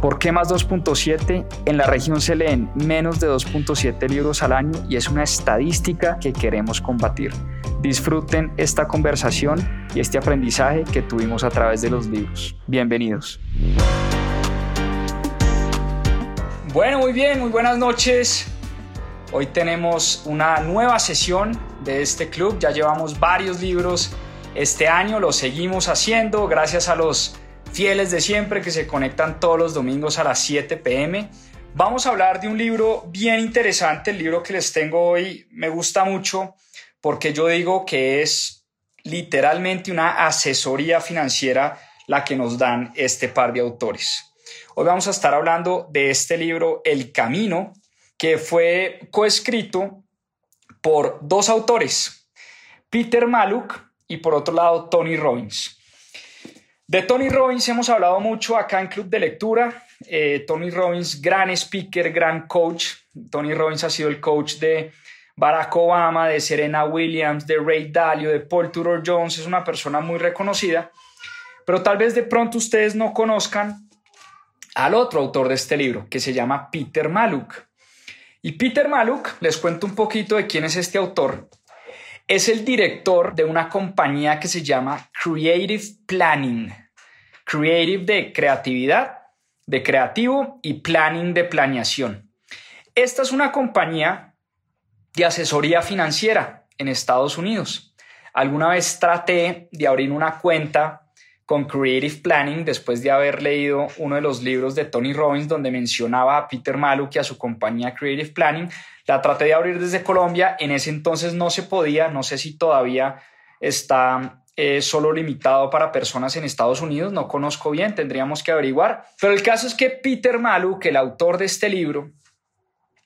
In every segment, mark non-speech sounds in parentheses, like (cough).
¿Por qué más 2.7? En la región se leen menos de 2.7 libros al año y es una estadística que queremos combatir. Disfruten esta conversación y este aprendizaje que tuvimos a través de los libros. Bienvenidos. Bueno, muy bien, muy buenas noches. Hoy tenemos una nueva sesión de este club. Ya llevamos varios libros este año, lo seguimos haciendo gracias a los fieles de siempre que se conectan todos los domingos a las 7 pm. Vamos a hablar de un libro bien interesante, el libro que les tengo hoy me gusta mucho porque yo digo que es literalmente una asesoría financiera la que nos dan este par de autores. Hoy vamos a estar hablando de este libro El Camino, que fue coescrito por dos autores, Peter Maluk y por otro lado Tony Robbins. De Tony Robbins hemos hablado mucho acá en Club de Lectura. Eh, Tony Robbins, gran speaker, gran coach. Tony Robbins ha sido el coach de Barack Obama, de Serena Williams, de Ray Dalio, de Paul Tudor Jones, es una persona muy reconocida, pero tal vez de pronto ustedes no conozcan al otro autor de este libro, que se llama Peter Maluk. Y Peter Maluk, les cuento un poquito de quién es este autor, es el director de una compañía que se llama Creative Planning. Creative de creatividad, de creativo y planning de planeación. Esta es una compañía de asesoría financiera en Estados Unidos. Alguna vez traté de abrir una cuenta con Creative Planning después de haber leído uno de los libros de Tony Robbins donde mencionaba a Peter Maluk y a su compañía Creative Planning. La traté de abrir desde Colombia, en ese entonces no se podía, no sé si todavía está eh, solo limitado para personas en Estados Unidos, no conozco bien, tendríamos que averiguar. Pero el caso es que Peter Maluk, el autor de este libro,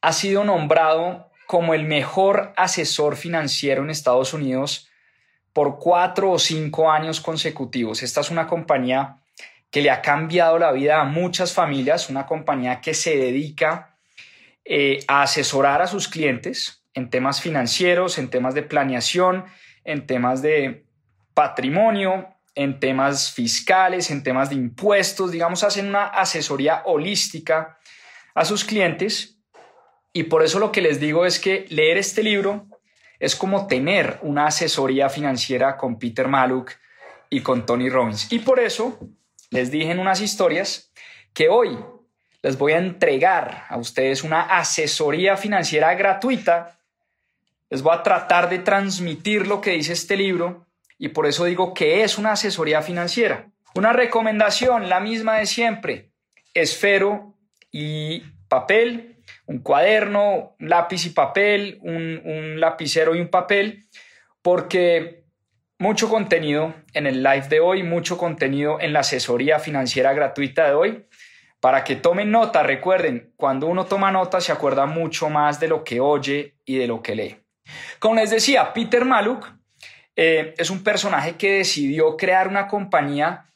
ha sido nombrado como el mejor asesor financiero en Estados Unidos por cuatro o cinco años consecutivos. Esta es una compañía que le ha cambiado la vida a muchas familias, una compañía que se dedica eh, a asesorar a sus clientes en temas financieros, en temas de planeación, en temas de patrimonio, en temas fiscales, en temas de impuestos, digamos, hacen una asesoría holística a sus clientes y por eso lo que les digo es que leer este libro es como tener una asesoría financiera con Peter Maluk y con Tony Robbins. Y por eso les dije en unas historias que hoy les voy a entregar a ustedes una asesoría financiera gratuita. Les voy a tratar de transmitir lo que dice este libro y por eso digo que es una asesoría financiera. Una recomendación, la misma de siempre, esfero y papel un cuaderno, un lápiz y papel, un, lapicero y un papel, porque mucho contenido en el live de hoy, mucho contenido en la asesoría financiera gratuita de hoy. Para que tomen nota, recuerden, cuando uno toma nota se acuerda mucho más de lo que oye y de lo que lee. Como les decía, Peter Maluk eh, es un personaje que decidió crear una compañía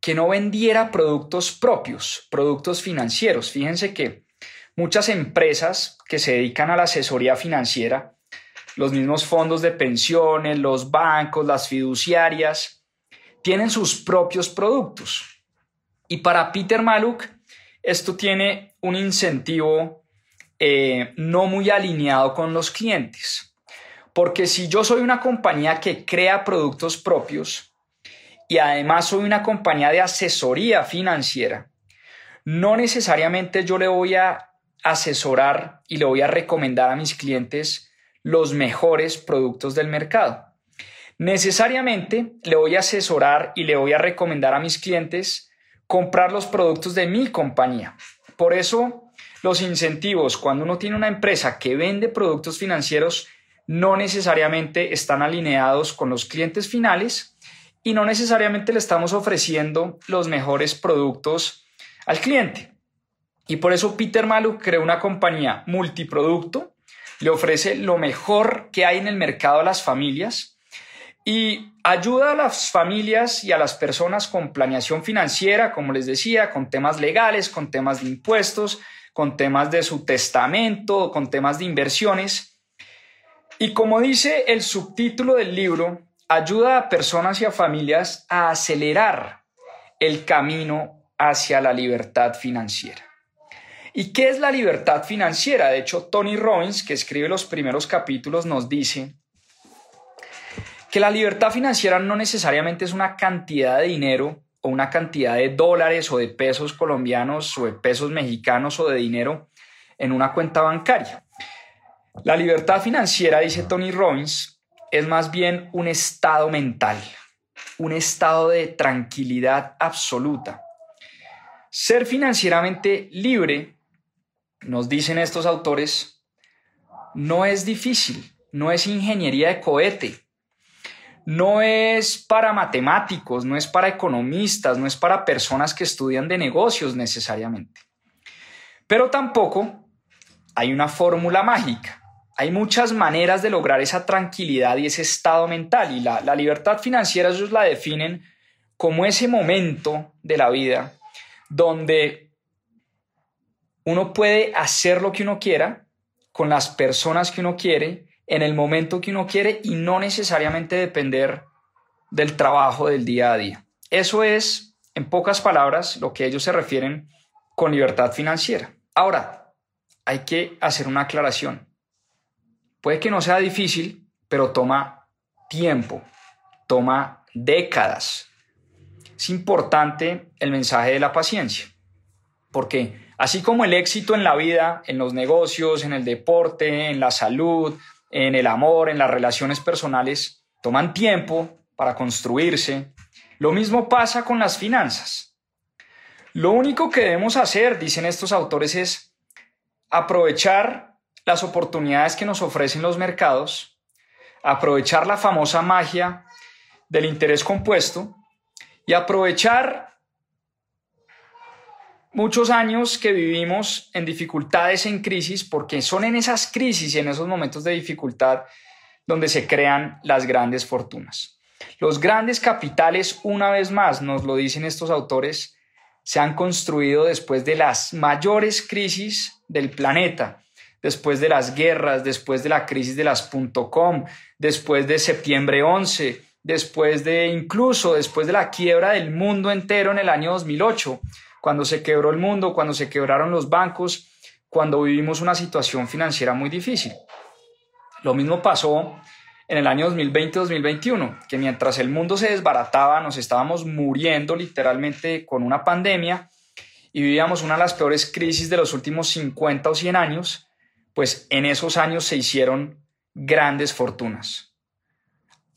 que no vendiera productos propios, productos financieros. Fíjense que Muchas empresas que se dedican a la asesoría financiera los mismos fondos de pensiones, los bancos, las fiduciarias, tienen sus propios productos. Y para Peter Maluk, esto tiene un incentivo eh, no muy alineado con los clientes. Porque si yo soy una compañía que crea productos propios y además soy una compañía de asesoría financiera, no necesariamente yo le voy a asesorar y le voy a recomendar a mis clientes los mejores productos del mercado. Necesariamente le voy a asesorar y le voy a recomendar a mis clientes comprar los productos de mi compañía. Por eso los incentivos cuando uno tiene una empresa que vende productos financieros no necesariamente están alineados con los clientes finales y no necesariamente le estamos ofreciendo los mejores productos al cliente. Y por eso Peter Maluk creó una compañía multiproducto, le ofrece lo mejor que hay en el mercado a las familias y ayuda a las familias y a las personas con planeación financiera, como les decía, con temas legales, con temas de impuestos, con temas de su testamento, con temas de inversiones. Y como dice el subtítulo del libro, ayuda a personas y a familias a acelerar el camino hacia la libertad financiera. ¿Y qué es la libertad financiera? De hecho, Tony Robbins, que escribe los primeros capítulos, nos dice que la libertad financiera no necesariamente es una cantidad de dinero o una cantidad de dólares o de pesos colombianos o de pesos mexicanos o de dinero en una cuenta bancaria. La libertad financiera, dice Tony Robbins, es más bien un estado mental, un estado de tranquilidad absoluta. Ser financieramente libre, nos dicen estos autores, no es difícil, no es ingeniería de cohete, no es para matemáticos, no es para economistas, no es para personas que estudian de negocios necesariamente. Pero tampoco hay una fórmula mágica. Hay muchas maneras de lograr esa tranquilidad y ese estado mental. Y la, libertad financiera ellos la definen como ese momento de la vida donde uno puede hacer lo que uno quiera con las personas que uno quiere en el momento que uno quiere y no necesariamente depender del trabajo del día a día. Eso es, en pocas palabras, lo que ellos se refieren con libertad financiera. Ahora, hay que hacer una aclaración. Puede que no sea difícil, pero toma tiempo, toma décadas. Es importante el mensaje de la paciencia, porque así como el éxito en la vida, en los negocios, en el deporte, en la salud, en el amor, en las relaciones personales, toman tiempo para construirse. Lo mismo pasa con las finanzas. Lo único que debemos hacer, dicen estos autores, es aprovechar las oportunidades que nos ofrecen los mercados, aprovechar la famosa magia del interés compuesto y aprovechar muchos años que vivimos en dificultades, en crisis, porque son en esas crisis y en esos momentos de dificultad donde se crean las grandes fortunas. Los grandes capitales, una vez más, nos lo dicen estos autores, se han construido después de las mayores crisis del planeta, después de las guerras, después de la crisis de las .com, después de septiembre 11, después de incluso después de la quiebra del mundo entero en el año 2008 cuando se quebró el mundo, cuando se quebraron los bancos, cuando vivimos una situación financiera muy difícil. Lo mismo pasó en el año 2020-2021, que mientras el mundo se desbarataba, nos estábamos muriendo literalmente con una pandemia y vivíamos una de las peores crisis de los últimos 50 o 100 años, pues en esos años se hicieron grandes fortunas.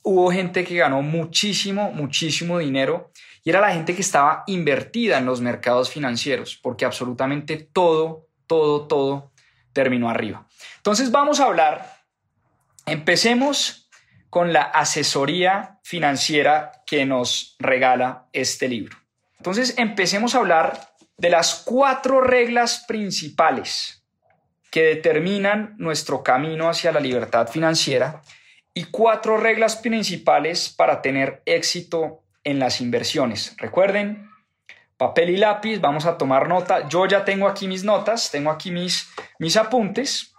Hubo gente que ganó muchísimo, muchísimo dinero y era la gente que estaba invertida en los mercados financieros, porque absolutamente todo, todo, todo terminó arriba. Entonces vamos a hablar, empecemos con la asesoría financiera que nos regala este libro. Entonces empecemos a hablar de las cuatro reglas principales que determinan nuestro camino hacia la libertad financiera y cuatro reglas principales para tener éxito en las inversiones. Recuerden, papel y lápiz, vamos a tomar nota. Yo ya tengo aquí mis notas, tengo aquí mis, mis apuntes.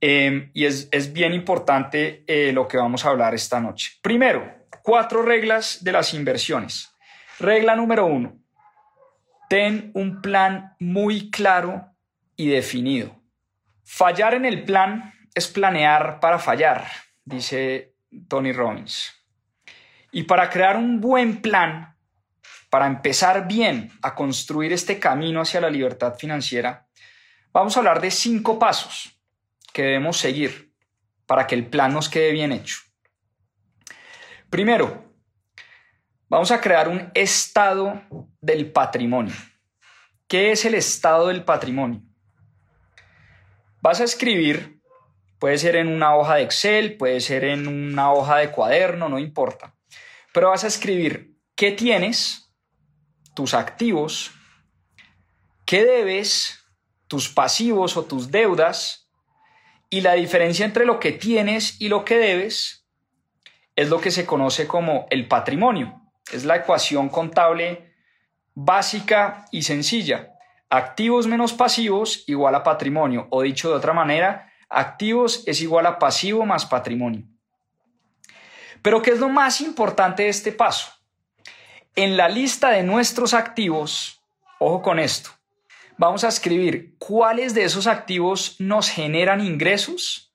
Em, y es, bien importante eh, lo que vamos a hablar esta noche. Primero, cuatro reglas de las inversiones. Regla número uno, ten un plan muy claro y definido. Fallar en el plan es planear para fallar, dice Tony Robbins. Y para crear un buen plan, para empezar bien a construir este camino hacia la libertad financiera, vamos a hablar de cinco pasos que debemos seguir para que el plan nos quede bien hecho. Primero, vamos a crear un estado del patrimonio. ¿Qué es el estado del patrimonio? Vas a escribir, puede ser en una hoja de Excel, puede ser en una hoja de cuaderno, no importa, pero vas a escribir qué tienes, tus activos, qué debes, tus pasivos o tus deudas, y la diferencia entre lo que tienes y lo que debes es lo que se conoce como el patrimonio. Es la ecuación contable básica y sencilla. Activos menos pasivos igual a patrimonio. O dicho de otra manera, activos es igual a pasivo más patrimonio. Pero ¿qué es lo más importante de este paso? En la lista de nuestros activos, ojo con esto, vamos a escribir cuáles de esos activos nos generan ingresos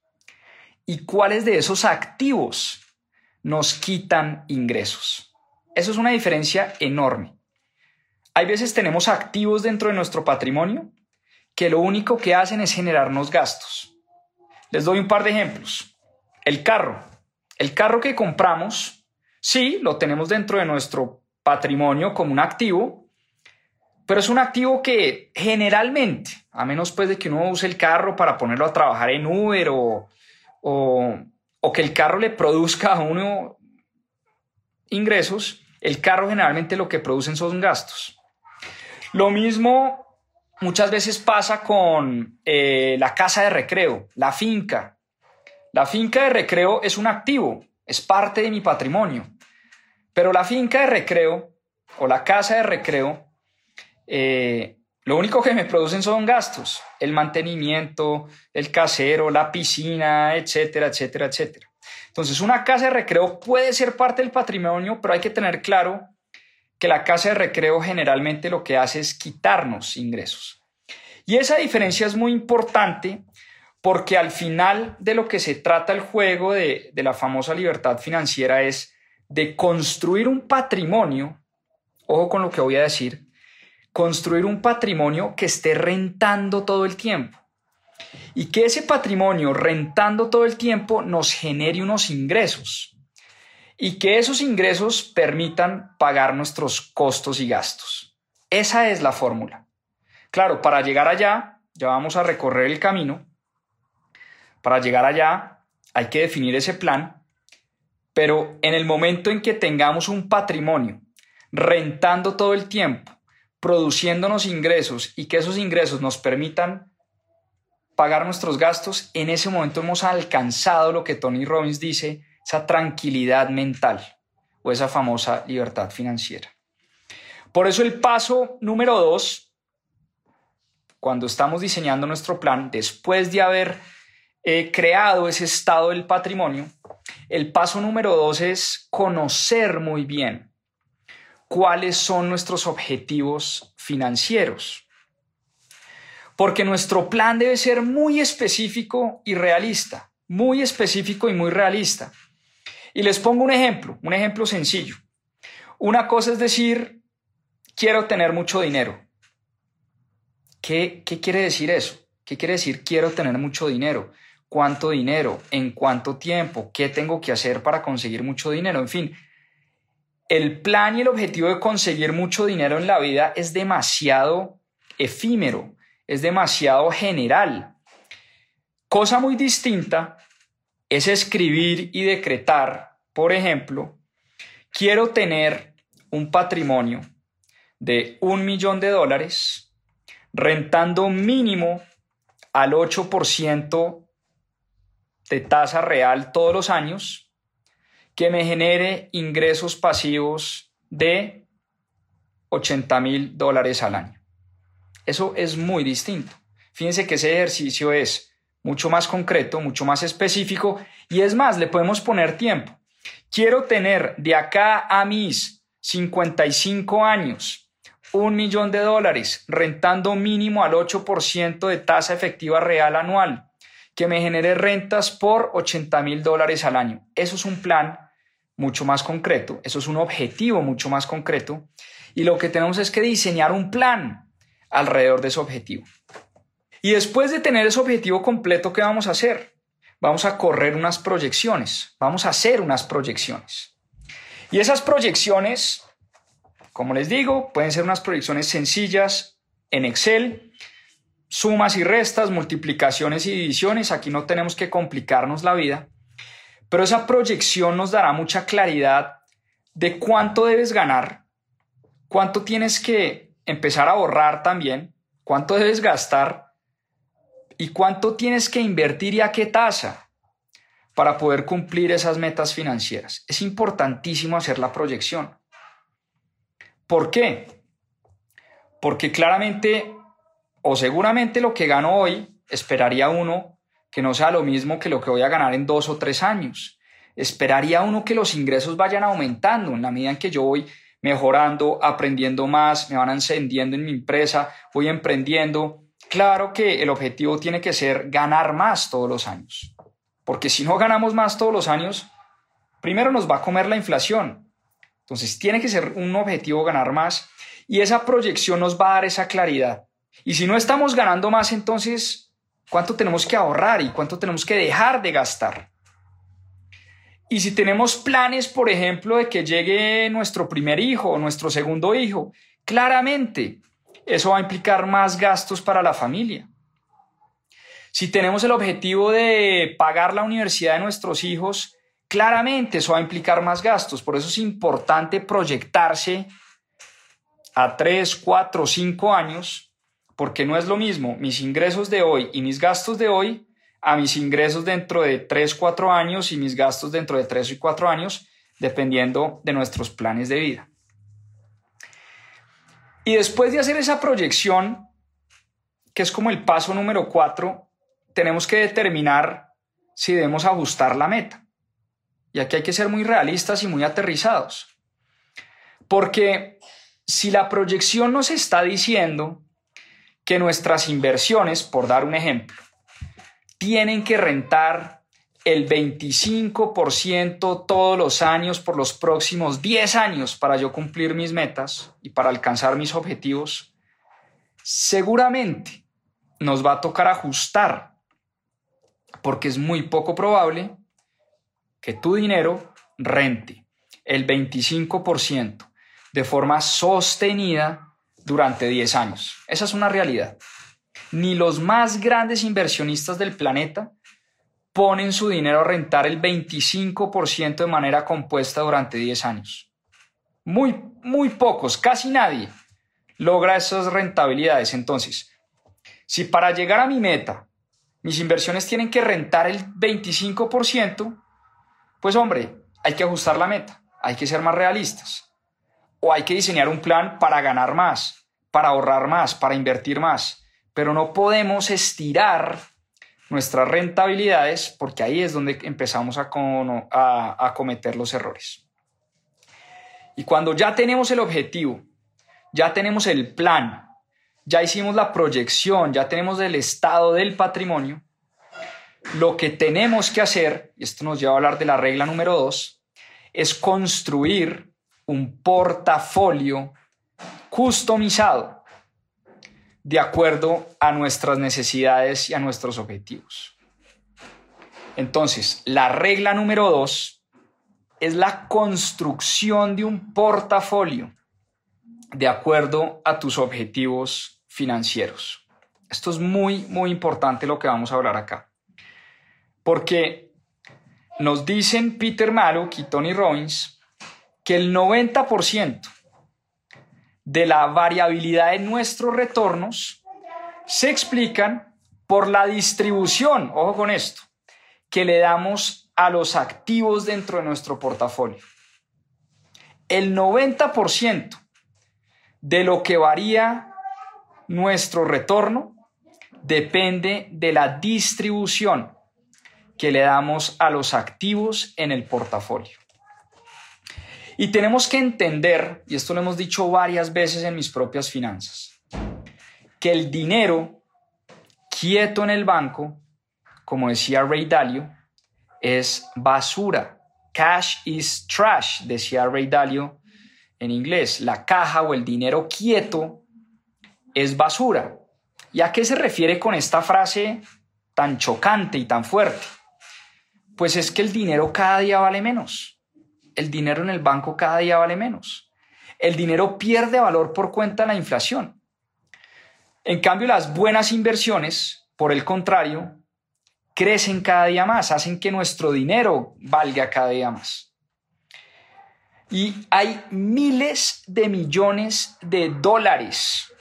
y cuáles de esos activos nos quitan ingresos. Eso es una diferencia enorme. Hay veces tenemos activos dentro de nuestro patrimonio que lo único que hacen es generarnos gastos. Les doy un par de ejemplos. El carro. El carro que compramos, sí, lo tenemos dentro de nuestro patrimonio como un activo, pero es un activo que generalmente, a menos pues de que uno use el carro para ponerlo a trabajar en Uber o, o, que el carro le produzca a uno ingresos, el carro generalmente lo que producen son gastos. Lo mismo muchas veces pasa con eh, la casa de recreo, la finca. La finca de recreo es un activo, es parte de mi patrimonio. Pero la finca de recreo o la casa de recreo eh, lo único que me producen son gastos, el mantenimiento, el casero, la piscina, etcétera, etcétera, etcétera. Entonces, una casa de recreo puede ser parte del patrimonio, pero hay que tener claro que la casa de recreo generalmente lo que hace es quitarnos ingresos. Y esa diferencia es muy importante porque al final de lo que se trata el juego de, de la famosa libertad financiera es de construir un patrimonio, ojo con lo que voy a decir, construir un patrimonio que esté rentando todo el tiempo y que ese patrimonio rentando todo el tiempo nos genere unos ingresos y que esos ingresos permitan pagar nuestros costos y gastos. Esa es la fórmula. Claro, para llegar allá, ya vamos a recorrer el camino. Para llegar allá hay que definir ese plan, pero en el momento en que tengamos un patrimonio rentando todo el tiempo, produciéndonos ingresos y que esos ingresos nos permitan pagar nuestros gastos, en ese momento hemos alcanzado lo que Tony Robbins dice, esa tranquilidad mental o esa famosa libertad financiera. Por eso el paso número dos, cuando estamos diseñando nuestro plan, después de haber eh, creado ese estado del patrimonio, el paso número dos es conocer muy bien cuáles son nuestros objetivos financieros. Porque nuestro plan debe ser muy específico y realista, muy específico y muy realista. Y les pongo un ejemplo, un ejemplo sencillo. Una cosa es decir, quiero tener mucho dinero. ¿Qué, qué quiere decir eso? ¿Qué quiere decir quiero tener mucho dinero? ¿Cuánto dinero? ¿En cuánto tiempo? ¿Qué tengo que hacer para conseguir mucho dinero? En fin, el plan y el objetivo de conseguir mucho dinero en la vida es demasiado efímero, es demasiado general. Cosa muy distinta es escribir y decretar, por ejemplo, quiero tener un patrimonio de un millón de dólares rentando mínimo al 8% de tasa real todos los años que me genere ingresos pasivos de 80 mil dólares al año. Eso es muy distinto. Fíjense que ese ejercicio es mucho más concreto, mucho más específico y es más, le podemos poner tiempo. Quiero tener de acá a mis 55 años un millón de dólares rentando mínimo al 8% de tasa efectiva real anual que me genere rentas por 80 mil dólares al año. Eso es un plan mucho más concreto, eso es un objetivo mucho más concreto y lo que tenemos es que diseñar un plan alrededor de ese objetivo. Y después de tener ese objetivo completo, ¿qué vamos a hacer? Vamos a correr unas proyecciones, vamos a hacer unas proyecciones. Y esas proyecciones, como les digo, pueden ser unas proyecciones sencillas en Excel, sumas y restas, multiplicaciones y divisiones, aquí no tenemos que complicarnos la vida, pero esa proyección nos dará mucha claridad de cuánto debes ganar, cuánto tienes que empezar a ahorrar también, cuánto debes gastar y cuánto tienes que invertir y a qué tasa para poder cumplir esas metas financieras. Es importantísimo hacer la proyección. ¿Por qué? Porque claramente o seguramente lo que gano hoy esperaría uno que no sea lo mismo que lo que voy a ganar en dos o tres años. Esperaría uno que los ingresos vayan aumentando en la medida en que yo voy mejorando, aprendiendo más, me van ascendiendo en mi empresa, voy emprendiendo. Claro que el objetivo tiene que ser ganar más todos los años, porque si no ganamos más todos los años, primero nos va a comer la inflación. Entonces tiene que ser un objetivo ganar más y esa proyección nos va a dar esa claridad. Y si no estamos ganando más, entonces, ¿cuánto tenemos que ahorrar y cuánto tenemos que dejar de gastar? Y si tenemos planes, por ejemplo, de que llegue nuestro primer hijo o nuestro segundo hijo, claramente eso va a implicar más gastos para la familia. Si tenemos el objetivo de pagar la universidad de nuestros hijos, claramente eso va a implicar más gastos. Por eso es importante proyectarse a 3, 4, 5 años porque no es lo mismo mis ingresos de hoy y mis gastos de hoy a mis ingresos dentro de 3, 4 años y mis gastos dentro de 3 y 4 años, dependiendo de nuestros planes de vida. Y después de hacer esa proyección, que es como el paso número 4, tenemos que determinar si debemos ajustar la meta. Y aquí hay que ser muy realistas y muy aterrizados. Porque si la proyección nos está diciendo que nuestras inversiones, por dar un ejemplo, tienen que rentar el 25% todos los años por los próximos 10 años para yo cumplir mis metas y para alcanzar mis objetivos, seguramente nos va a tocar ajustar porque es muy poco probable que tu dinero rente el 25% de forma sostenida durante 10 años. Esa es una realidad. Ni los más grandes inversionistas del planeta ponen su dinero a rentar el 25% de manera compuesta durante 10 años. Muy, muy pocos, casi nadie logra esas rentabilidades. Entonces, si para llegar a mi meta mis inversiones tienen que rentar el 25%, pues hombre, hay que ajustar la meta, hay que ser más realistas o hay que diseñar un plan para ganar más, para ahorrar más, para invertir más. Pero no podemos estirar nuestras rentabilidades porque ahí es donde empezamos a, cometer los errores. Y cuando ya tenemos el objetivo, ya tenemos el plan, ya hicimos la proyección, ya tenemos el estado del patrimonio, lo que tenemos que hacer, y esto nos lleva a hablar de la regla número dos, es construir un portafolio customizado de acuerdo a nuestras necesidades y a nuestros objetivos. Entonces, la regla número dos es la construcción de un portafolio de acuerdo a tus objetivos financieros. Esto es muy, muy importante lo que vamos a hablar acá. Porque nos dicen Peter Mallock y Tony Robbins que el 90% de la variabilidad de nuestros retornos se explican por la distribución, ojo con esto, que le damos a los activos dentro de nuestro portafolio. El 90% de lo que varía nuestro retorno depende de la distribución que le damos a los activos en el portafolio. Y tenemos que entender, y esto lo hemos dicho varias veces en mis propias finanzas, que el dinero quieto en el banco, como decía Ray Dalio, es basura. Cash is trash, decía Ray Dalio en inglés. La caja o el dinero quieto es basura. ¿Y a qué se refiere con esta frase tan chocante y tan fuerte? Pues es que el dinero cada día vale menos. El dinero en el banco cada día vale menos. El dinero pierde valor por cuenta de la inflación. En cambio, las buenas inversiones, por el contrario, crecen cada día más, hacen que nuestro dinero valga cada día más. Y hay miles de millones de dólares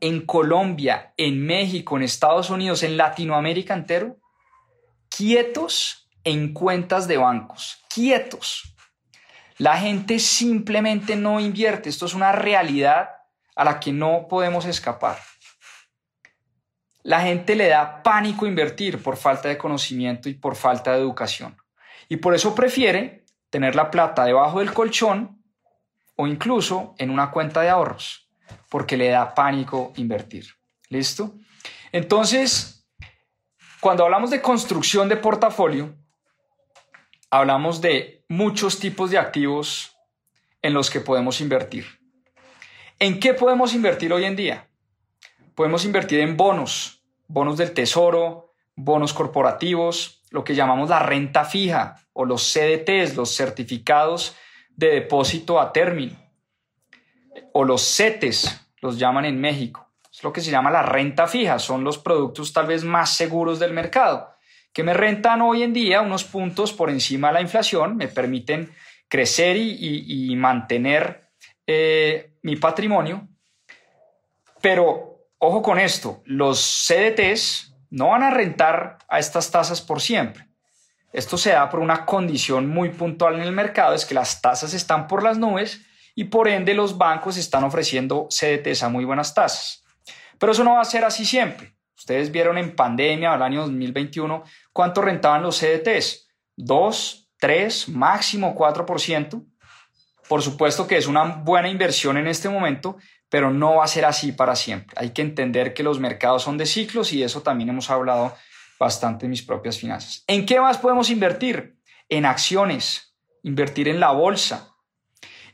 en Colombia, en México, en Estados Unidos, en Latinoamérica entero, quietos en cuentas de bancos, quietos. La gente simplemente no invierte. Esto es una realidad a la que no podemos escapar. La gente le da pánico invertir por falta de conocimiento y por falta de educación. Y por eso prefiere tener la plata debajo del colchón o incluso en una cuenta de ahorros, porque le da pánico invertir. ¿Listo? Entonces, cuando hablamos de construcción de portafolio, hablamos de muchos tipos de activos en los que podemos invertir. ¿En qué podemos invertir hoy en día? Podemos invertir en bonos, bonos del tesoro, bonos corporativos, lo que llamamos la renta fija o los CDTs, los certificados de depósito a término, o los CETES, los llaman en México. Es lo que se llama la renta fija, son los productos tal vez más seguros del mercado que me rentan hoy en día unos puntos por encima de la inflación, me permiten crecer y, mantener eh, mi patrimonio. Pero ojo con esto, los CDTs no van a rentar a estas tasas por siempre. Esto se da por una condición muy puntual en el mercado, es que las tasas están por las nubes y por ende los bancos están ofreciendo CDTs a muy buenas tasas. Pero eso no va a ser así siempre. Ustedes vieron en pandemia, el año 2021, cuánto rentaban los CDTs. 2, 3, máximo 4%. Por supuesto que es una buena inversión en este momento, pero no va a ser así para siempre. Hay que entender que los mercados son de ciclos y eso también hemos hablado bastante en mis propias finanzas. ¿En qué más podemos invertir? En acciones, invertir en la bolsa,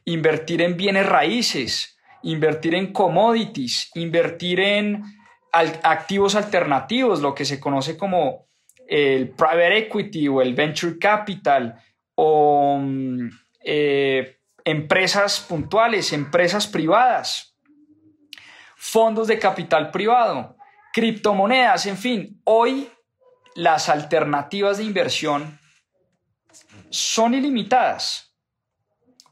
invertir en bienes raíces, invertir en commodities, invertir en activos alternativos, lo que se conoce como el private equity o el venture capital o mm, eh, empresas puntuales, empresas privadas, fondos de capital privado, criptomonedas, en fin, hoy las alternativas de inversión son ilimitadas.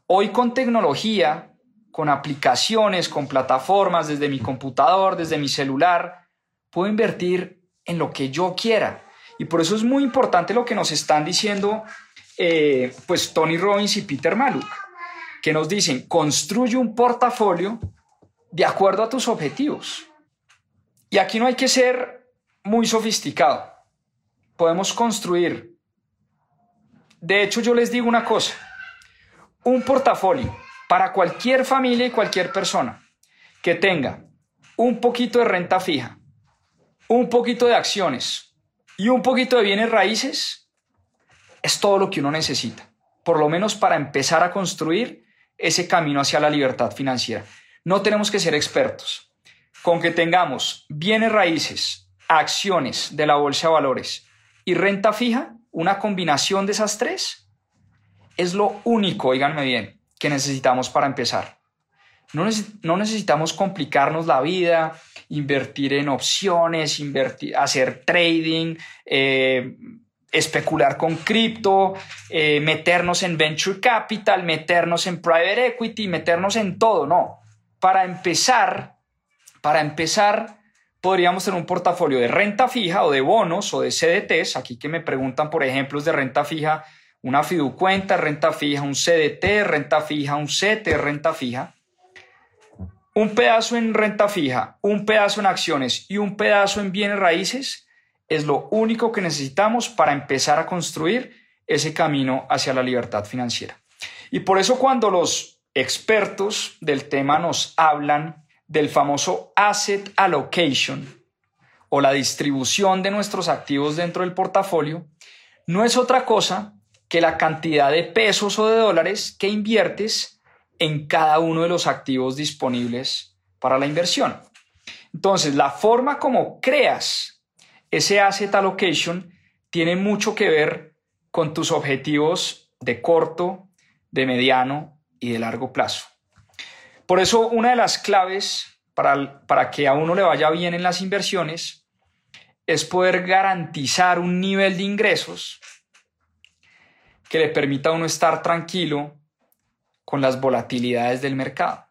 Hoy con tecnología con aplicaciones, con plataformas, desde mi computador, desde mi celular, puedo invertir en lo que yo quiera. Y por eso es muy importante lo que nos están diciendo eh, pues Tony Robbins y Peter Maluk, que nos dicen, construye un portafolio de acuerdo a tus objetivos. Y aquí no hay que ser muy sofisticado. Podemos construir. De hecho, yo les digo una cosa. Un portafolio para cualquier familia y cualquier persona que tenga un poquito de renta fija, un poquito de acciones y un poquito de bienes raíces, es todo lo que uno necesita, por lo menos para empezar a construir ese camino hacia la libertad financiera. No tenemos que ser expertos. Con que tengamos bienes raíces, acciones de la bolsa de valores y renta fija, una combinación de esas tres, es lo único, oíganme bien, que necesitamos para empezar. No, necesitamos complicarnos la vida, invertir en opciones, invertir, hacer trading, eh, especular con cripto, eh, meternos en venture capital, meternos en private equity, meternos en todo, no. Para empezar, para empezar, podríamos tener un portafolio de renta fija o de bonos o de CDTs. Aquí que me preguntan por ejemplos de renta fija, una fiducuenta, renta fija, un CDT, renta fija, un CETE, renta fija. un pedazo en renta fija, un pedazo en acciones y un pedazo en bienes raíces es lo único que necesitamos para empezar a construir ese camino hacia la libertad financiera. Y por eso cuando los expertos del tema nos hablan del famoso asset allocation o la distribución de nuestros activos dentro del portafolio, no es otra cosa que la cantidad de pesos o de dólares que inviertes en cada uno de los activos disponibles para la inversión. Entonces, la forma como creas ese asset allocation tiene mucho que ver con tus objetivos de corto, de mediano y de largo plazo. Por eso, una de las claves para, para que a uno le vaya bien en las inversiones es poder garantizar un nivel de ingresos que le permita a uno estar tranquilo con las volatilidades del mercado.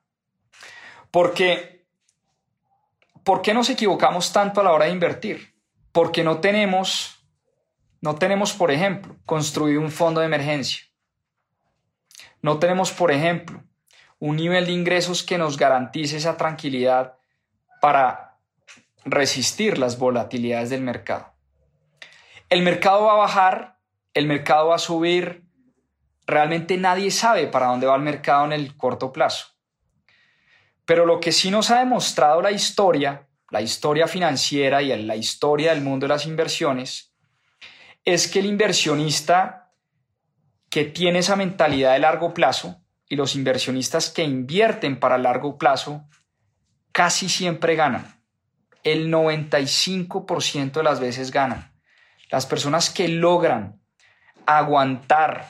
¿por qué nos equivocamos tanto a la hora de invertir? Porque no tenemos, no tenemos, por ejemplo, construido un fondo de emergencia. No tenemos, por ejemplo, un nivel de ingresos que nos garantice esa tranquilidad para resistir las volatilidades del mercado. El mercado va a bajar, el mercado va a subir, realmente nadie sabe para dónde va el mercado en el corto plazo. Pero lo que sí nos ha demostrado la historia, la historia financiera y la historia del mundo de las inversiones, es que el inversionista que tiene esa mentalidad de largo plazo y los inversionistas que invierten para largo plazo casi siempre ganan. El 95% de las veces ganan. Las personas que logran aguantar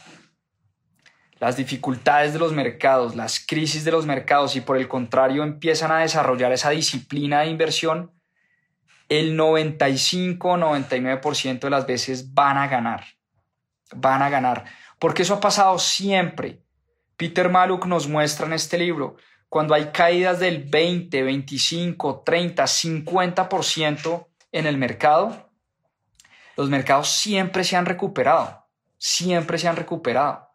las dificultades de los mercados, las crisis de los mercados y por el contrario empiezan a desarrollar esa disciplina de inversión, el 95-99% de las veces van a ganar. Van a ganar. Porque eso ha pasado siempre. Peter Maluk nos muestra en este libro, cuando hay caídas del 20, 25, 30, 50% en el mercado, los mercados siempre se han recuperado. Siempre se han recuperado.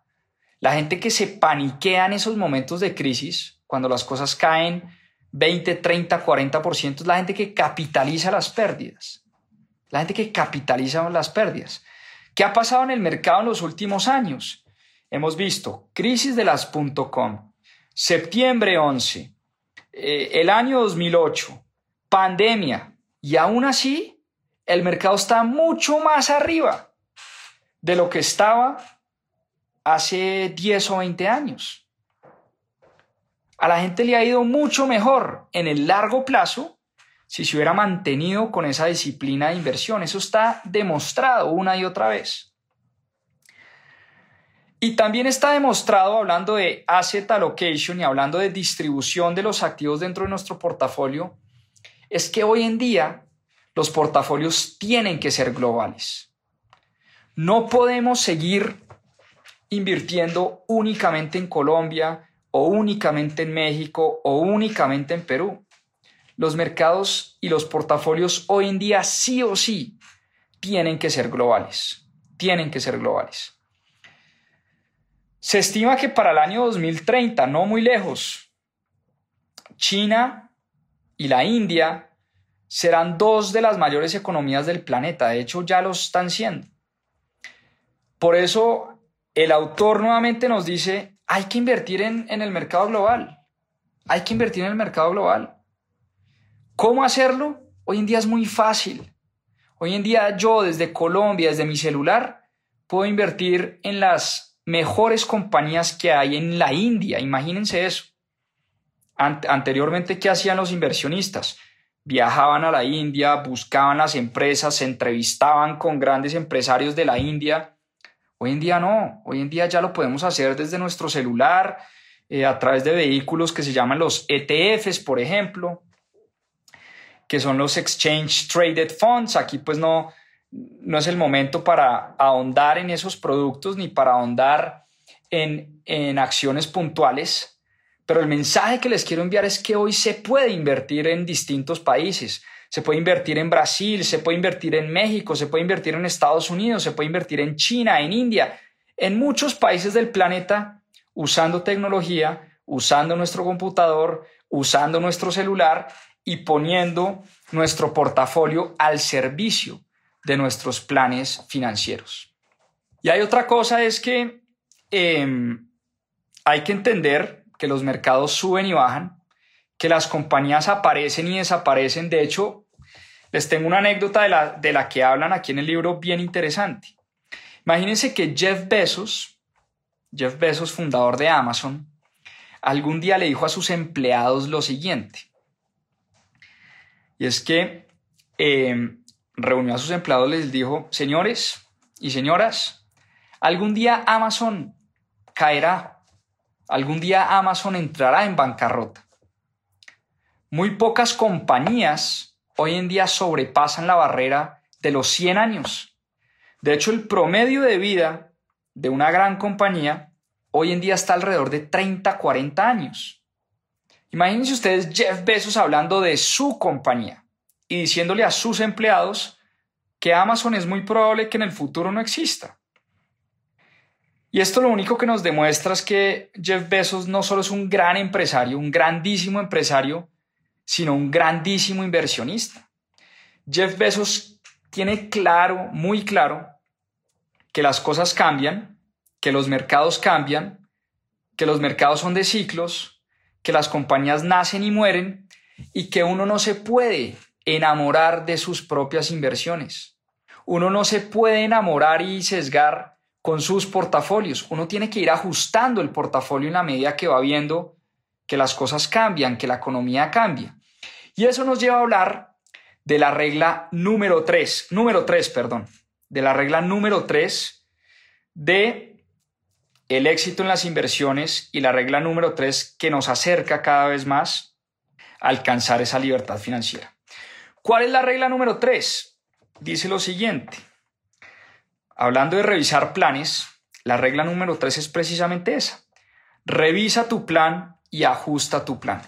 La gente que se paniquea en esos momentos de crisis, cuando las cosas caen 20, 30, 40%, es la gente que capitaliza las pérdidas. La gente que capitaliza las pérdidas. ¿Qué ha pasado en el mercado en los últimos años? Hemos visto crisis de las .com, septiembre 11, eh, el año 2008, pandemia, y aún así el mercado está mucho más arriba de lo que estaba hace 10 o 20 años. A la gente le ha ido mucho mejor en el largo plazo si se hubiera mantenido con esa disciplina de inversión. Eso está demostrado una y otra vez. Y también está demostrado, hablando de asset allocation y hablando de distribución de los activos dentro de nuestro portafolio, es que hoy en día los portafolios tienen que ser globales. No podemos seguir invirtiendo únicamente en Colombia o únicamente en México o únicamente en Perú. Los mercados y los portafolios hoy en día sí o sí tienen que ser globales. Tienen que ser globales. Se estima que para el año 2030, no muy lejos, China y la India serán dos de las mayores economías del planeta. De hecho, ya lo están siendo. Por eso el autor nuevamente nos dice, hay que invertir en, el mercado global. Hay que invertir en el mercado global. ¿Cómo hacerlo? Hoy en día es muy fácil. Hoy en día yo desde Colombia, desde mi celular, puedo invertir en las mejores compañías que hay en la India. Imagínense eso. anteriormente, ¿qué hacían los inversionistas? Viajaban a la India, buscaban las empresas, se entrevistaban con grandes empresarios de la India Hoy en día no, hoy en día ya lo podemos hacer desde nuestro celular, eh, a través de vehículos que se llaman los ETFs, por ejemplo, que son los Exchange Traded Funds. Aquí pues no, no es el momento para ahondar en esos productos ni para ahondar en, en acciones puntuales, pero el mensaje que les quiero enviar es que hoy se puede invertir en distintos países se puede invertir en Brasil, se puede invertir en México, se puede invertir en Estados Unidos, se puede invertir en China, en India, en muchos países del planeta usando tecnología, usando nuestro computador, usando nuestro celular y poniendo nuestro portafolio al servicio de nuestros planes financieros. Y hay otra cosa, es que em, hay que entender que los mercados suben y bajan, que las compañías aparecen y desaparecen. De hecho, les tengo una anécdota de la, de la que hablan aquí en el libro bien interesante. Imagínense que Jeff Bezos, Jeff Bezos, fundador de Amazon, algún día le dijo a sus empleados lo siguiente. Y es que em, reunió a sus empleados, les dijo, señores y señoras, algún día Amazon caerá, algún día Amazon entrará en bancarrota. Muy pocas compañías hoy en día sobrepasan la barrera de los 100 años. De hecho, el promedio de vida de una gran compañía hoy en día está alrededor de 30, 40 años. Imagínense ustedes Jeff Bezos hablando de su compañía y diciéndole a sus empleados que Amazon es muy probable que en el futuro no exista. Y esto lo único que nos demuestra es que Jeff Bezos no solo es un gran empresario, un grandísimo empresario, sino un grandísimo inversionista. Jeff Bezos tiene claro, muy claro, que las cosas cambian, que los mercados cambian, que los mercados son de ciclos, que las compañías nacen y mueren y que uno no se puede enamorar de sus propias inversiones. Uno no se puede enamorar y sesgar con sus portafolios. Uno tiene que ir ajustando el portafolio en la medida que va viendo que las cosas cambian, que la economía cambia. Y eso nos lleva a hablar de la regla número 3, número 3, perdón, de la regla número 3 de el éxito en las inversiones y la regla número 3 que nos acerca cada vez más a alcanzar esa libertad financiera. ¿Cuál es la regla número 3? Dice lo siguiente. Hablando de revisar planes, la regla número 3 es precisamente esa. Revisa tu plan y ajusta tu plan.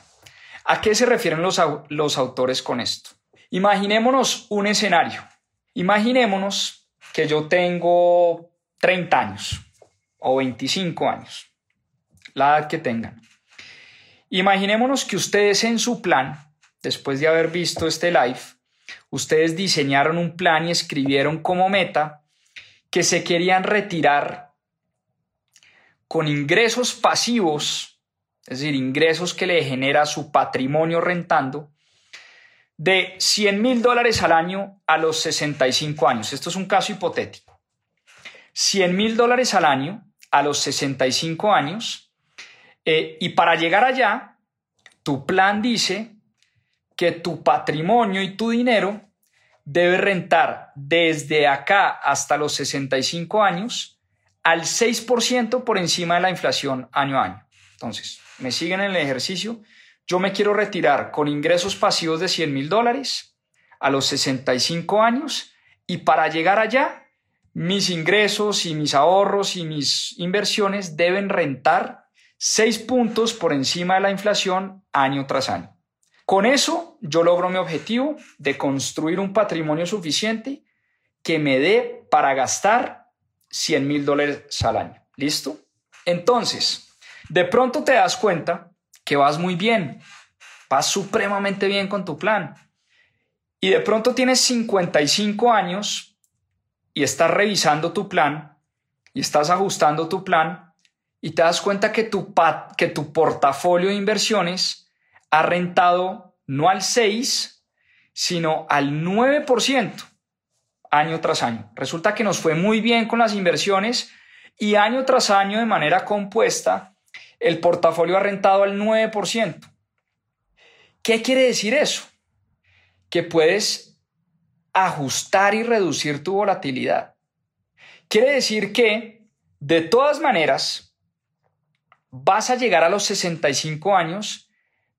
¿A qué se refieren los, los autores con esto? Imaginémonos un escenario. Imaginémonos que yo tengo 30 años o 25 años, la edad que tengan. Imaginémonos que ustedes en su plan, después de haber visto este live, ustedes diseñaron un plan y escribieron como meta que se querían retirar con ingresos pasivos es decir, ingresos que le genera su patrimonio rentando, de 100 mil dólares al año a los 65 años. Esto es un caso hipotético. 100 mil dólares al año a los 65 años. Eh, y para llegar allá, tu plan dice que tu patrimonio y tu dinero debe rentar desde acá hasta los 65 años al 6% por encima de la inflación año a año. Entonces, me siguen en el ejercicio, yo me quiero retirar con ingresos pasivos de 100 mil dólares a los 65 años y para llegar allá, mis ingresos y mis ahorros y mis inversiones deben rentar 6 puntos por encima de la inflación año tras año. Con eso yo logro mi objetivo de construir un patrimonio suficiente que me dé para gastar 100 mil dólares al año. ¿Listo? Entonces, de pronto te das cuenta que vas muy bien, vas supremamente bien con tu plan. Y de pronto tienes 55 años y estás revisando tu plan y estás ajustando tu plan y te das cuenta que tu, que tu portafolio de inversiones ha rentado no al 6, sino al 9% año tras año. Resulta que nos fue muy bien con las inversiones y año tras año de manera compuesta el portafolio ha rentado al 9%. ¿Qué quiere decir eso? Que puedes ajustar y reducir tu volatilidad. Quiere decir que, de todas maneras, vas a llegar a los 65 años,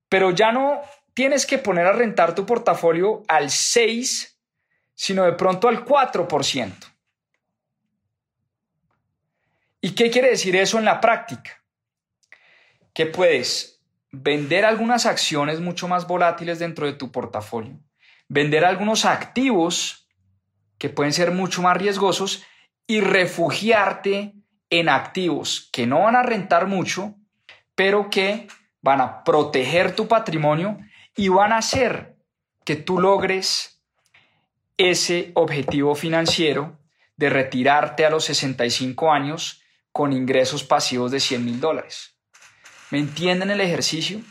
pero ya no tienes que poner a rentar tu portafolio al 6, sino de pronto al 4%. ¿Y qué quiere decir eso en la práctica? Que puedes vender algunas acciones mucho más volátiles dentro de tu portafolio, vender algunos activos que pueden ser mucho más riesgosos y refugiarte en activos que no van a rentar mucho, pero que van a proteger tu patrimonio y van a hacer que tú logres ese objetivo financiero de retirarte a los 65 años con ingresos pasivos de 100 mil dólares. ¿Me entienden el ejercicio?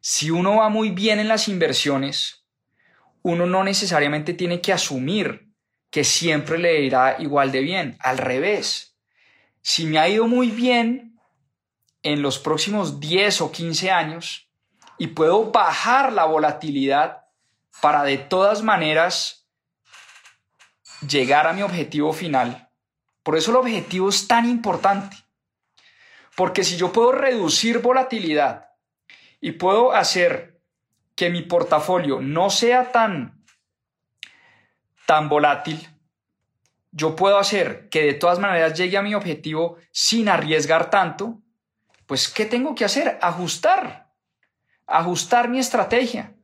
Si uno va muy bien en las inversiones, uno no necesariamente tiene que asumir que siempre le irá igual de bien. Al revés, si me ha ido muy bien en los próximos 10 o 15 años y puedo bajar la volatilidad para de todas maneras llegar a mi objetivo final. Por eso el objetivo es tan importante. Porque si yo puedo reducir volatilidad y puedo hacer que mi portafolio no sea tan, tan volátil, yo puedo hacer que de todas maneras llegue a mi objetivo sin arriesgar tanto, pues ¿qué tengo que hacer? Ajustar, ajustar mi estrategia,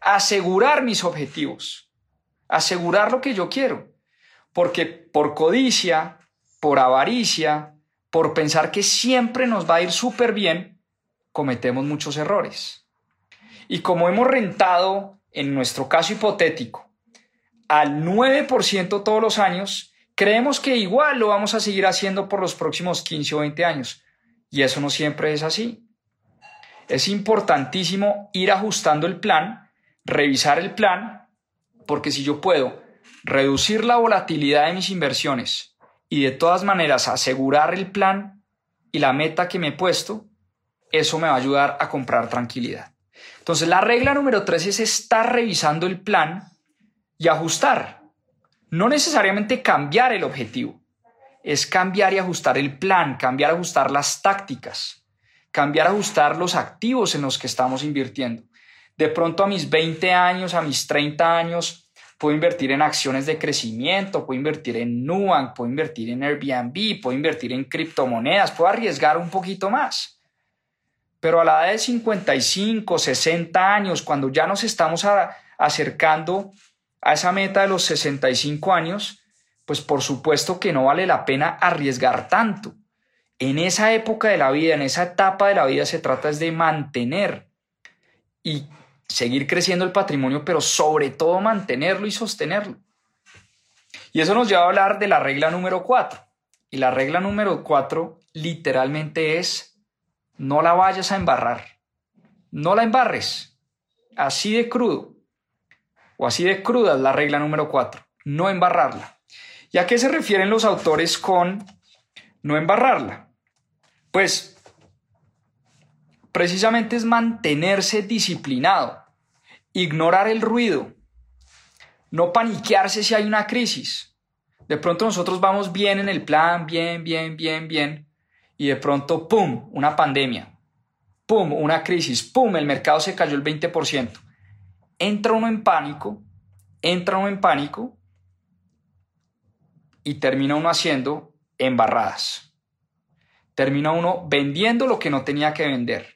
asegurar mis objetivos, asegurar lo que yo quiero. Porque por codicia, por avaricia, por pensar que siempre nos va a ir súper bien, cometemos muchos errores. Y como hemos rentado, en nuestro caso hipotético, al 9% todos los años, creemos que igual lo vamos a seguir haciendo por los próximos 15 o 20 años. Y eso no siempre es así. Es importantísimo ir ajustando el plan, revisar el plan, porque si yo puedo reducir la volatilidad de mis inversiones y de todas maneras asegurar el plan y la meta que me he puesto, eso me va a ayudar a comprar tranquilidad. Entonces la regla número tres es estar revisando el plan y ajustar. No necesariamente cambiar el objetivo, es cambiar y ajustar el plan, cambiar ajustar las tácticas, cambiar ajustar los activos en los que estamos invirtiendo. De pronto a mis 20 años, a mis 30 años, puedo invertir en acciones de crecimiento, puedo invertir en Nubank, puedo invertir en Airbnb, puedo invertir en criptomonedas, puedo arriesgar un poquito más. Pero a la edad de 55, 60 años, cuando ya nos estamos acercando a esa meta de los 65 años, pues por supuesto que no vale la pena arriesgar tanto. En esa época de la vida, en esa etapa de la vida, se trata es de mantener y seguir creciendo el patrimonio, pero sobre todo mantenerlo y sostenerlo. Y eso nos lleva a hablar de la regla número 4. Y la regla número 4 literalmente es, no la vayas a embarrar. No la embarres. Así de crudo o así de cruda es la regla número 4, no embarrarla. ¿Y a qué se refieren los autores con no embarrarla? Pues precisamente es mantenerse disciplinado, ignorar el ruido, no paniquearse si hay una crisis. De pronto nosotros vamos bien en el plan, bien, bien, bien, bien, y de pronto, ¡pum!, una pandemia, ¡pum!, una crisis, ¡pum!, el mercado se cayó el 20% entra uno en pánico, entra uno en pánico y termina uno haciendo embarradas. Termina uno vendiendo lo que no tenía que vender.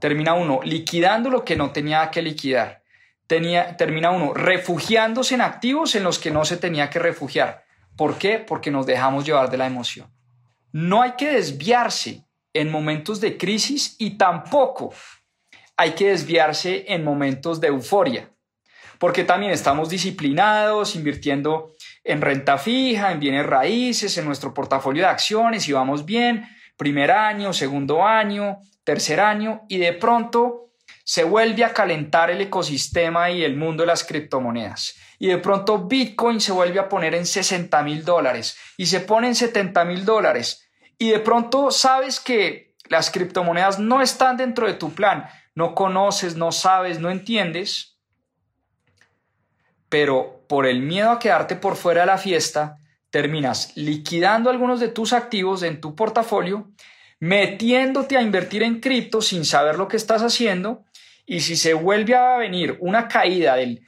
Termina uno liquidando lo que no tenía que liquidar. Tenía, termina uno refugiándose en activos en los que no se tenía que refugiar. ¿Por qué? Porque nos dejamos llevar de la emoción. No hay que desviarse en momentos de crisis y tampoco hay que desviarse en momentos de euforia, porque también estamos disciplinados, invirtiendo en renta fija, en bienes raíces, en nuestro portafolio de acciones y vamos bien, primer año, segundo año, tercer año, y de pronto se vuelve a calentar el ecosistema y el mundo de las criptomonedas. Y de pronto Bitcoin se vuelve a poner en 60 mil dólares y se pone en 70 mil dólares. Y de pronto sabes que las criptomonedas no están dentro de tu plan no conoces, no sabes, no entiendes, pero por el miedo a quedarte por fuera de la fiesta, terminas liquidando algunos de tus activos en tu portafolio, metiéndote a invertir en cripto sin saber lo que estás haciendo, y si se vuelve a venir una caída del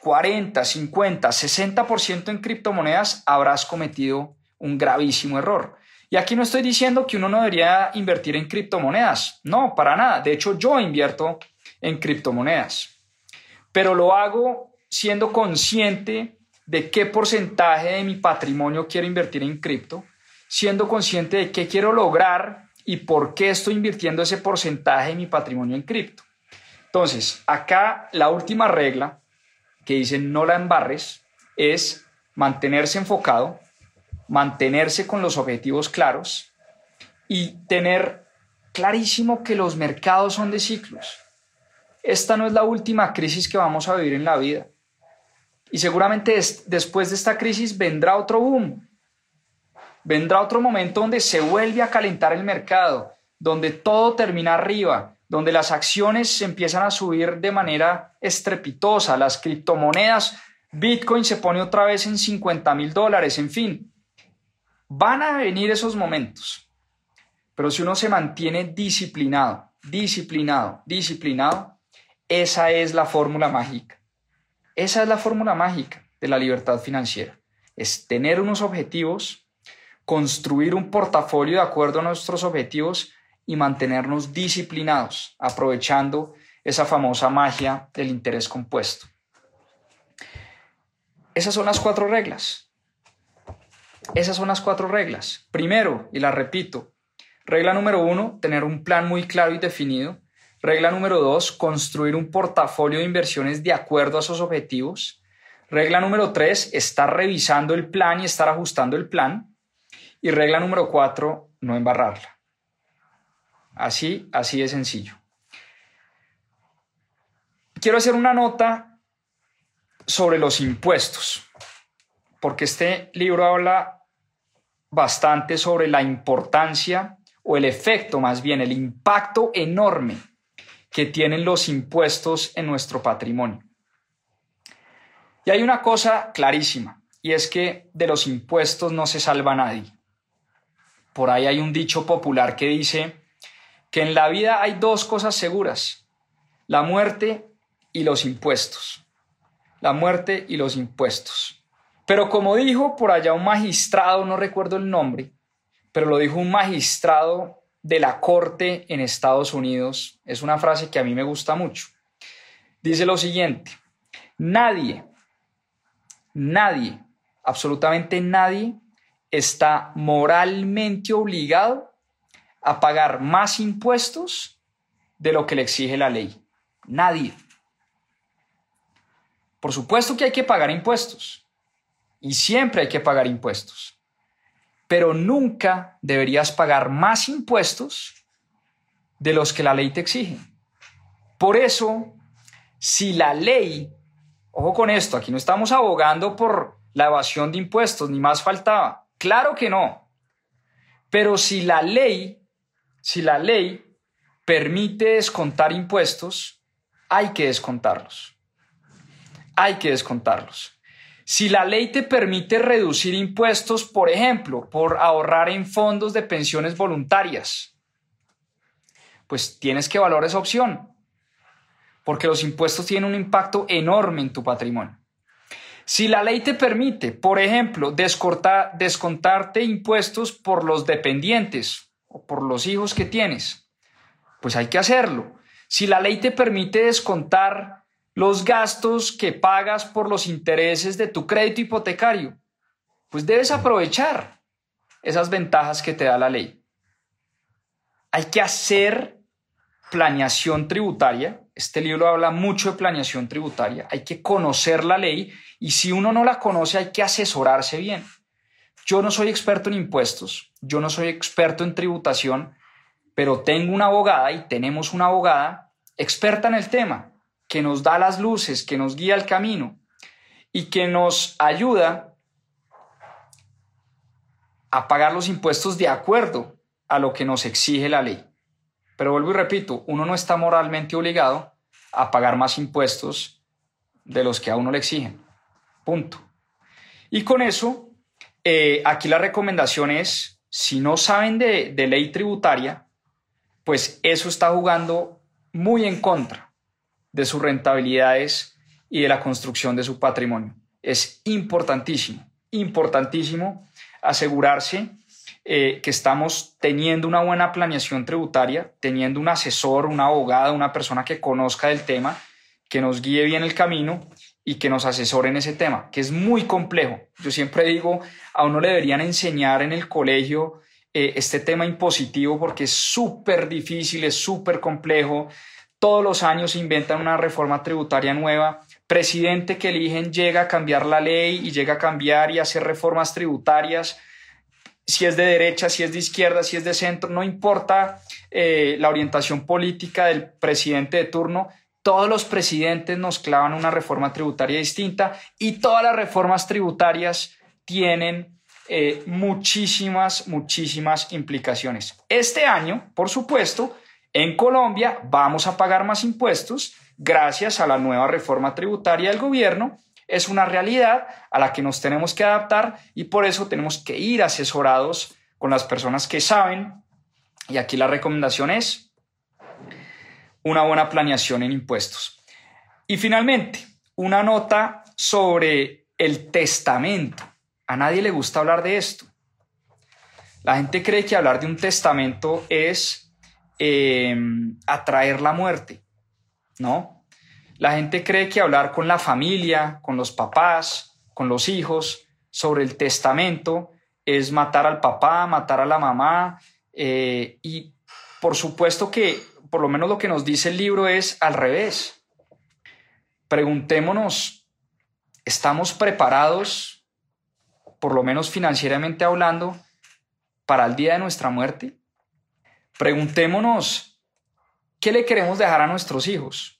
40, 50, 60% en criptomonedas, habrás cometido un gravísimo error. Y aquí no estoy diciendo que uno no debería invertir en criptomonedas, no, para nada. De hecho, yo invierto en criptomonedas, pero lo hago siendo consciente de qué porcentaje de mi patrimonio quiero invertir en cripto, siendo consciente de qué quiero lograr y por qué estoy invirtiendo ese porcentaje de mi patrimonio en cripto. Entonces, acá la última regla que dice no la embarres es mantenerse enfocado, mantenerse con los objetivos claros y tener clarísimo que los mercados son de ciclos. Esta no es la última crisis que vamos a vivir en la vida. Y seguramente después de esta crisis vendrá otro boom. Vendrá otro momento donde se vuelve a calentar el mercado, donde todo termina arriba, donde las acciones empiezan a subir de manera estrepitosa, las criptomonedas, Bitcoin se pone otra vez en 50 mil dólares, en fin. Van a venir esos momentos. Pero si uno se mantiene disciplinado, disciplinado, disciplinado, esa es la fórmula mágica. Esa es la fórmula mágica de la libertad financiera. Es tener unos objetivos, construir un portafolio de acuerdo a nuestros objetivos y mantenernos disciplinados, aprovechando esa famosa magia del interés compuesto. Esas son las cuatro reglas. Esas son las cuatro reglas. Primero, y la repito, regla número uno, tener un plan muy claro y definido. Regla número dos, construir un portafolio de inversiones de acuerdo a esos objetivos. Regla número tres, estar revisando el plan y estar ajustando el plan. Y regla número cuatro, no embarrarla. Así, así de sencillo. Quiero hacer una nota sobre los impuestos, porque este libro habla bastante sobre la importancia o el efecto, más bien el impacto enorme que tienen los impuestos en nuestro patrimonio. Y hay una cosa clarísima, y es que de los impuestos no se salva nadie. Por ahí hay un dicho popular que dice que en la vida hay dos cosas seguras, la muerte y los impuestos. La muerte y los impuestos. Pero como dijo por allá un magistrado, no recuerdo el nombre, pero lo dijo un magistrado de la corte en Estados Unidos es una frase que a mí me gusta mucho. Dice lo siguiente, nadie, nadie, absolutamente nadie está moralmente obligado a pagar más impuestos de lo que le exige la ley. Nadie. Por supuesto que hay que pagar impuestos y siempre hay que pagar impuestos pero nunca deberías pagar más impuestos de los que la ley te exige. Por eso, si la ley, ojo con esto, aquí no estamos abogando por la evasión de impuestos, ni más faltaba, claro que no, pero si la ley, si la ley permite descontar impuestos, hay que descontarlos. Hay que descontarlos. Si la ley te permite reducir impuestos, por ejemplo, por ahorrar en fondos de pensiones voluntarias, pues tienes que valorar esa opción, porque los impuestos tienen un impacto enorme en tu patrimonio. Si la ley te permite, por ejemplo, descontarte impuestos por los dependientes o por los hijos que tienes, pues hay que hacerlo. Si la ley te permite descontar los gastos que pagas por los intereses de tu crédito hipotecario, pues debes aprovechar esas ventajas que te da la ley. Hay que hacer planeación tributaria. Este libro habla mucho de planeación tributaria. Hay que conocer la ley y si uno no la conoce hay que asesorarse bien. Yo no soy experto en impuestos, yo no soy experto en tributación, pero tengo una abogada y tenemos una abogada experta en el tema que nos da las luces, que nos guía el camino y que nos ayuda a pagar los impuestos de acuerdo a lo que nos exige la ley. Pero vuelvo y repito, uno no está moralmente obligado a pagar más impuestos de los que a uno le exigen. Punto. Y con eso, eh, aquí la recomendación es, si no saben de, de ley tributaria, pues eso está jugando muy en contra de sus rentabilidades y de la construcción de su patrimonio. Es importantísimo, importantísimo asegurarse eh, que estamos teniendo una buena planeación tributaria, teniendo un asesor, una abogada, una persona que conozca del tema, que nos guíe bien el camino y que nos asesore en ese tema, que es muy complejo. Yo siempre digo, a uno le deberían enseñar en el colegio eh, este tema impositivo porque es súper difícil, es súper complejo. Todos los años se inventan una reforma tributaria nueva. Presidente que eligen llega a cambiar la ley y llega a cambiar y hacer reformas tributarias. Si es de derecha, si es de izquierda, si es de centro, no importa eh, la orientación política del presidente de turno, todos los presidentes nos clavan una reforma tributaria distinta y todas las reformas tributarias tienen eh, muchísimas, muchísimas implicaciones. Este año, por supuesto, en Colombia vamos a pagar más impuestos gracias a la nueva reforma tributaria del gobierno. Es una realidad a la que nos tenemos que adaptar y por eso tenemos que ir asesorados con las personas que saben. Y aquí la recomendación es una buena planeación en impuestos. Y finalmente, una nota sobre el testamento. A nadie le gusta hablar de esto. La gente cree que hablar de un testamento es em, atraer la muerte, ¿no? La gente cree que hablar con la familia, con los papás, con los hijos sobre el testamento es matar al papá, matar a la mamá. Eh, y por supuesto que, por lo menos lo que nos dice el libro es al revés. Preguntémonos, ¿estamos preparados por lo menos financieramente hablando, para el día de nuestra muerte? Preguntémonos, ¿qué le queremos dejar a nuestros hijos?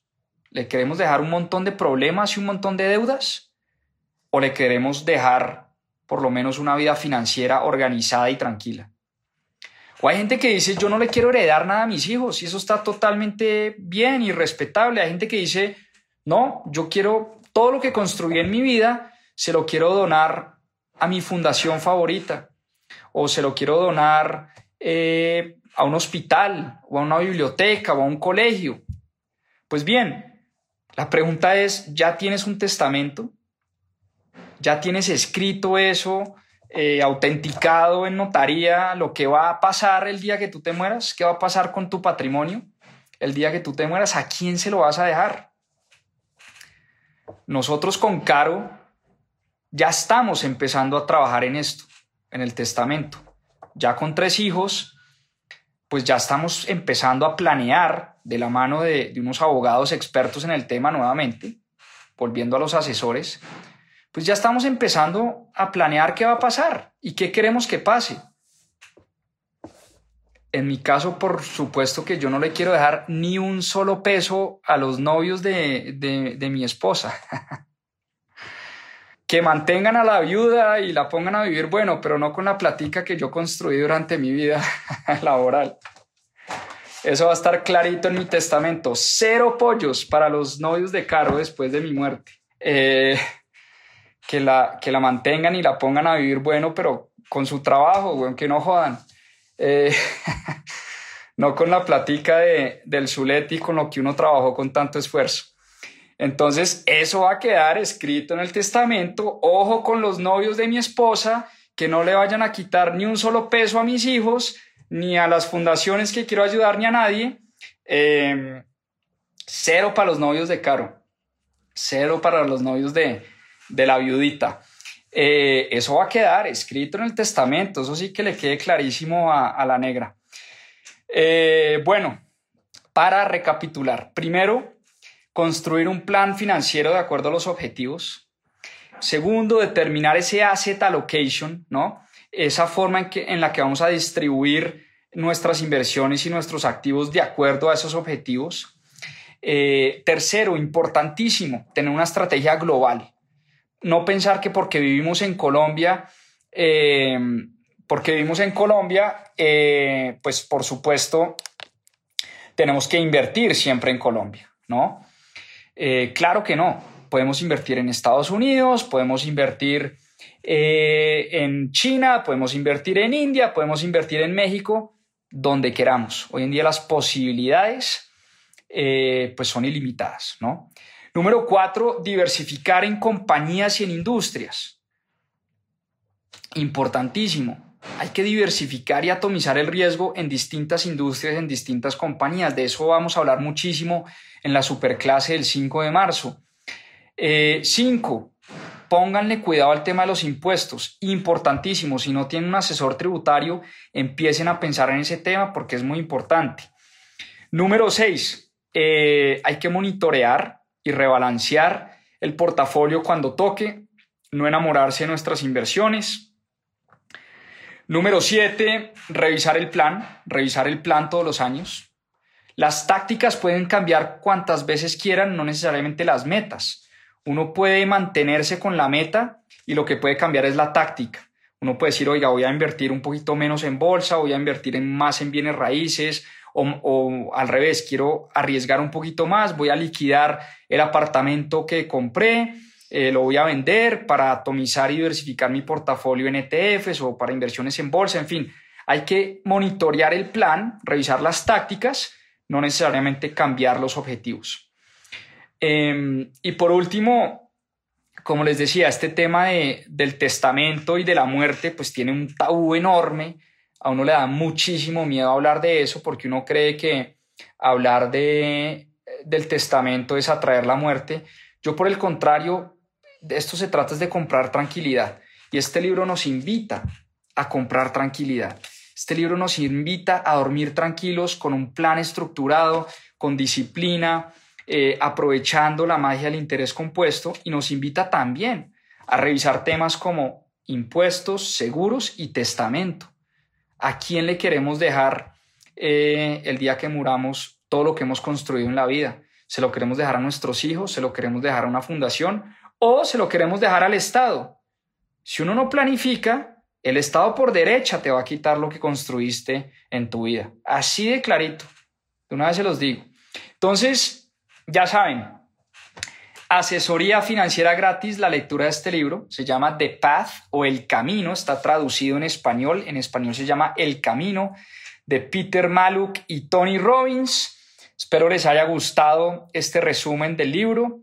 ¿Le queremos dejar un montón de problemas y un montón de deudas? ¿O le queremos dejar por lo menos una vida financiera organizada y tranquila? O hay gente que dice, yo no le quiero heredar nada a mis hijos y eso está totalmente bien y respetable. Hay gente que dice, no, yo quiero todo lo que construí en mi vida, se lo quiero donar a mi fundación favorita o se lo quiero donar eh, a un hospital o a una biblioteca o a un colegio. Pues bien, la pregunta es, ¿ya tienes un testamento? ¿Ya tienes escrito eso, eh, autenticado en notaría, lo que va a pasar el día que tú te mueras? ¿Qué va a pasar con tu patrimonio el día que tú te mueras? ¿A quién se lo vas a dejar? Nosotros con Caro ya estamos empezando a trabajar en esto, en el testamento. Ya con tres hijos, pues ya estamos empezando a planear de la mano de, unos abogados expertos en el tema nuevamente, volviendo a los asesores, pues ya estamos empezando a planear qué va a pasar y qué queremos que pase. En mi caso, por supuesto que yo no le quiero dejar ni un solo peso a los novios de, de mi esposa. (laughs) que mantengan a la viuda y la pongan a vivir bueno, pero no con la platica que yo construí durante mi vida (laughs) laboral. Eso va a estar clarito en mi testamento. Cero pollos para los novios de Caro después de mi muerte. Eh, que, la, que la mantengan y la pongan a vivir bueno, pero con su trabajo, que no jodan. Eh, (laughs) no con la platica de, del Zuleti con lo que uno trabajó con tanto esfuerzo. Entonces, eso va a quedar escrito en el testamento. Ojo con los novios de mi esposa, que no le vayan a quitar ni un solo peso a mis hijos, ni a las fundaciones que quiero ayudar, ni a nadie. Em, cero para los novios de Caro. Cero para los novios de, la viudita. Eh, eso va a quedar escrito en el testamento. Eso sí que le quede clarísimo a, la negra. Eh, bueno, para recapitular. Primero, construir un plan financiero de acuerdo a los objetivos. Segundo, determinar ese asset allocation, ¿no? Esa forma en, que, en la que vamos a distribuir nuestras inversiones y nuestros activos de acuerdo a esos objetivos. Eh, tercero, importantísimo, tener una estrategia global. No pensar que porque vivimos en Colombia, eh, porque vivimos en Colombia, eh, pues por supuesto tenemos que invertir siempre en Colombia, ¿no? Claro que no. Podemos invertir en Estados Unidos, podemos invertir eh, en China, podemos invertir en India, podemos invertir en México, donde queramos. Hoy en día las posibilidades eh, pues son ilimitadas. ¿no? Número cuatro, diversificar en compañías y en industrias. Importantísimo. Hay que diversificar y atomizar el riesgo en distintas industrias, en distintas compañías. De eso vamos a hablar muchísimo en la superclase del 5 de marzo. 5. Eh, pónganle cuidado al tema de los impuestos, importantísimo. Si no tienen un asesor tributario, empiecen a pensar en ese tema porque es muy importante. Número 6, eh, hay que monitorear y rebalancear el portafolio cuando toque, no enamorarse de nuestras inversiones. Número 7, revisar el plan, revisar el plan todos los años. Las tácticas pueden cambiar cuantas veces quieran, no necesariamente las metas. Uno puede mantenerse con la meta y lo que puede cambiar es la táctica. Uno puede decir, oiga, voy a invertir un poquito menos en bolsa, voy a invertir más en bienes raíces, o, al revés, quiero arriesgar un poquito más, voy a liquidar el apartamento que compré, eh, lo voy a vender para atomizar y diversificar mi portafolio en ETFs o para inversiones en bolsa, en fin, hay que monitorear el plan, revisar las tácticas, no necesariamente cambiar los objetivos. Em, y por último, como les decía, este tema del testamento y de la muerte, pues tiene un tabú enorme a uno le da muchísimo miedo hablar de eso porque uno cree que hablar de, del testamento es atraer la muerte. Yo por el contrario, de esto se trata de comprar tranquilidad y este libro nos invita a comprar tranquilidad. Este libro nos invita a dormir tranquilos con un plan estructurado, con disciplina, eh, aprovechando la magia del interés compuesto y nos invita también a revisar temas como impuestos, seguros y testamento. ¿A quién le queremos dejar eh, el día que muramos todo lo que hemos construido en la vida? ¿Se lo queremos dejar a nuestros hijos? ¿Se lo queremos dejar a una fundación? ¿O se lo queremos dejar al Estado? Si uno no planifica, el Estado por derecha te va a quitar lo que construiste en tu vida. Así de clarito. De una vez se los digo. Entonces, ya saben, Asesoría financiera gratis, la lectura de este libro se llama The Path o El Camino, está traducido en español, en español se llama El Camino, de Peter Maluk y Tony Robbins. Espero les haya gustado este resumen del libro,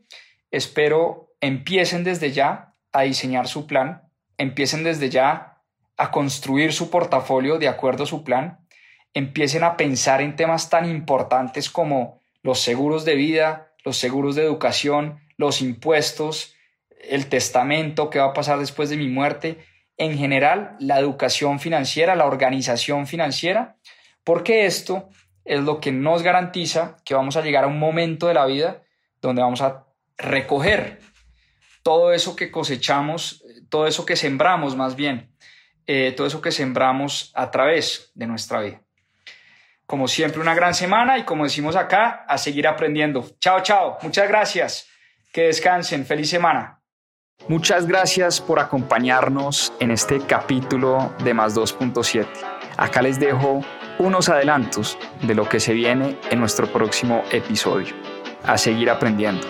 espero empiecen desde ya a diseñar su plan, empiecen desde ya a construir su portafolio de acuerdo a su plan, empiecen a pensar en temas tan importantes como los seguros de vida, los seguros de educación, los impuestos, el testamento, qué va a pasar después de mi muerte, en general la educación financiera, la organización financiera, porque esto es lo que nos garantiza que vamos a llegar a un momento de la vida donde vamos a recoger todo eso que cosechamos, todo eso que sembramos más bien, eh, todo eso que sembramos a través de nuestra vida. Como siempre, una gran semana y como decimos acá, a seguir aprendiendo. Chao, chao. Muchas gracias. Que descansen. Feliz semana. Muchas gracias por acompañarnos en este capítulo de Más 2.7. Acá les dejo unos adelantos de lo que se viene en nuestro próximo episodio. A seguir aprendiendo.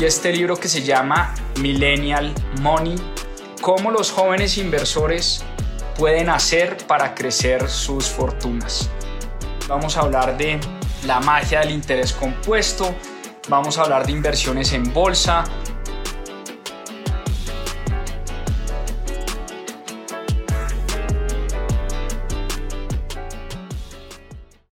Y este libro que se llama Millennial Money, cómo los jóvenes inversores pueden hacer para crecer sus fortunas. Vamos a hablar de la magia del interés compuesto, Vamos a hablar de inversiones en bolsa,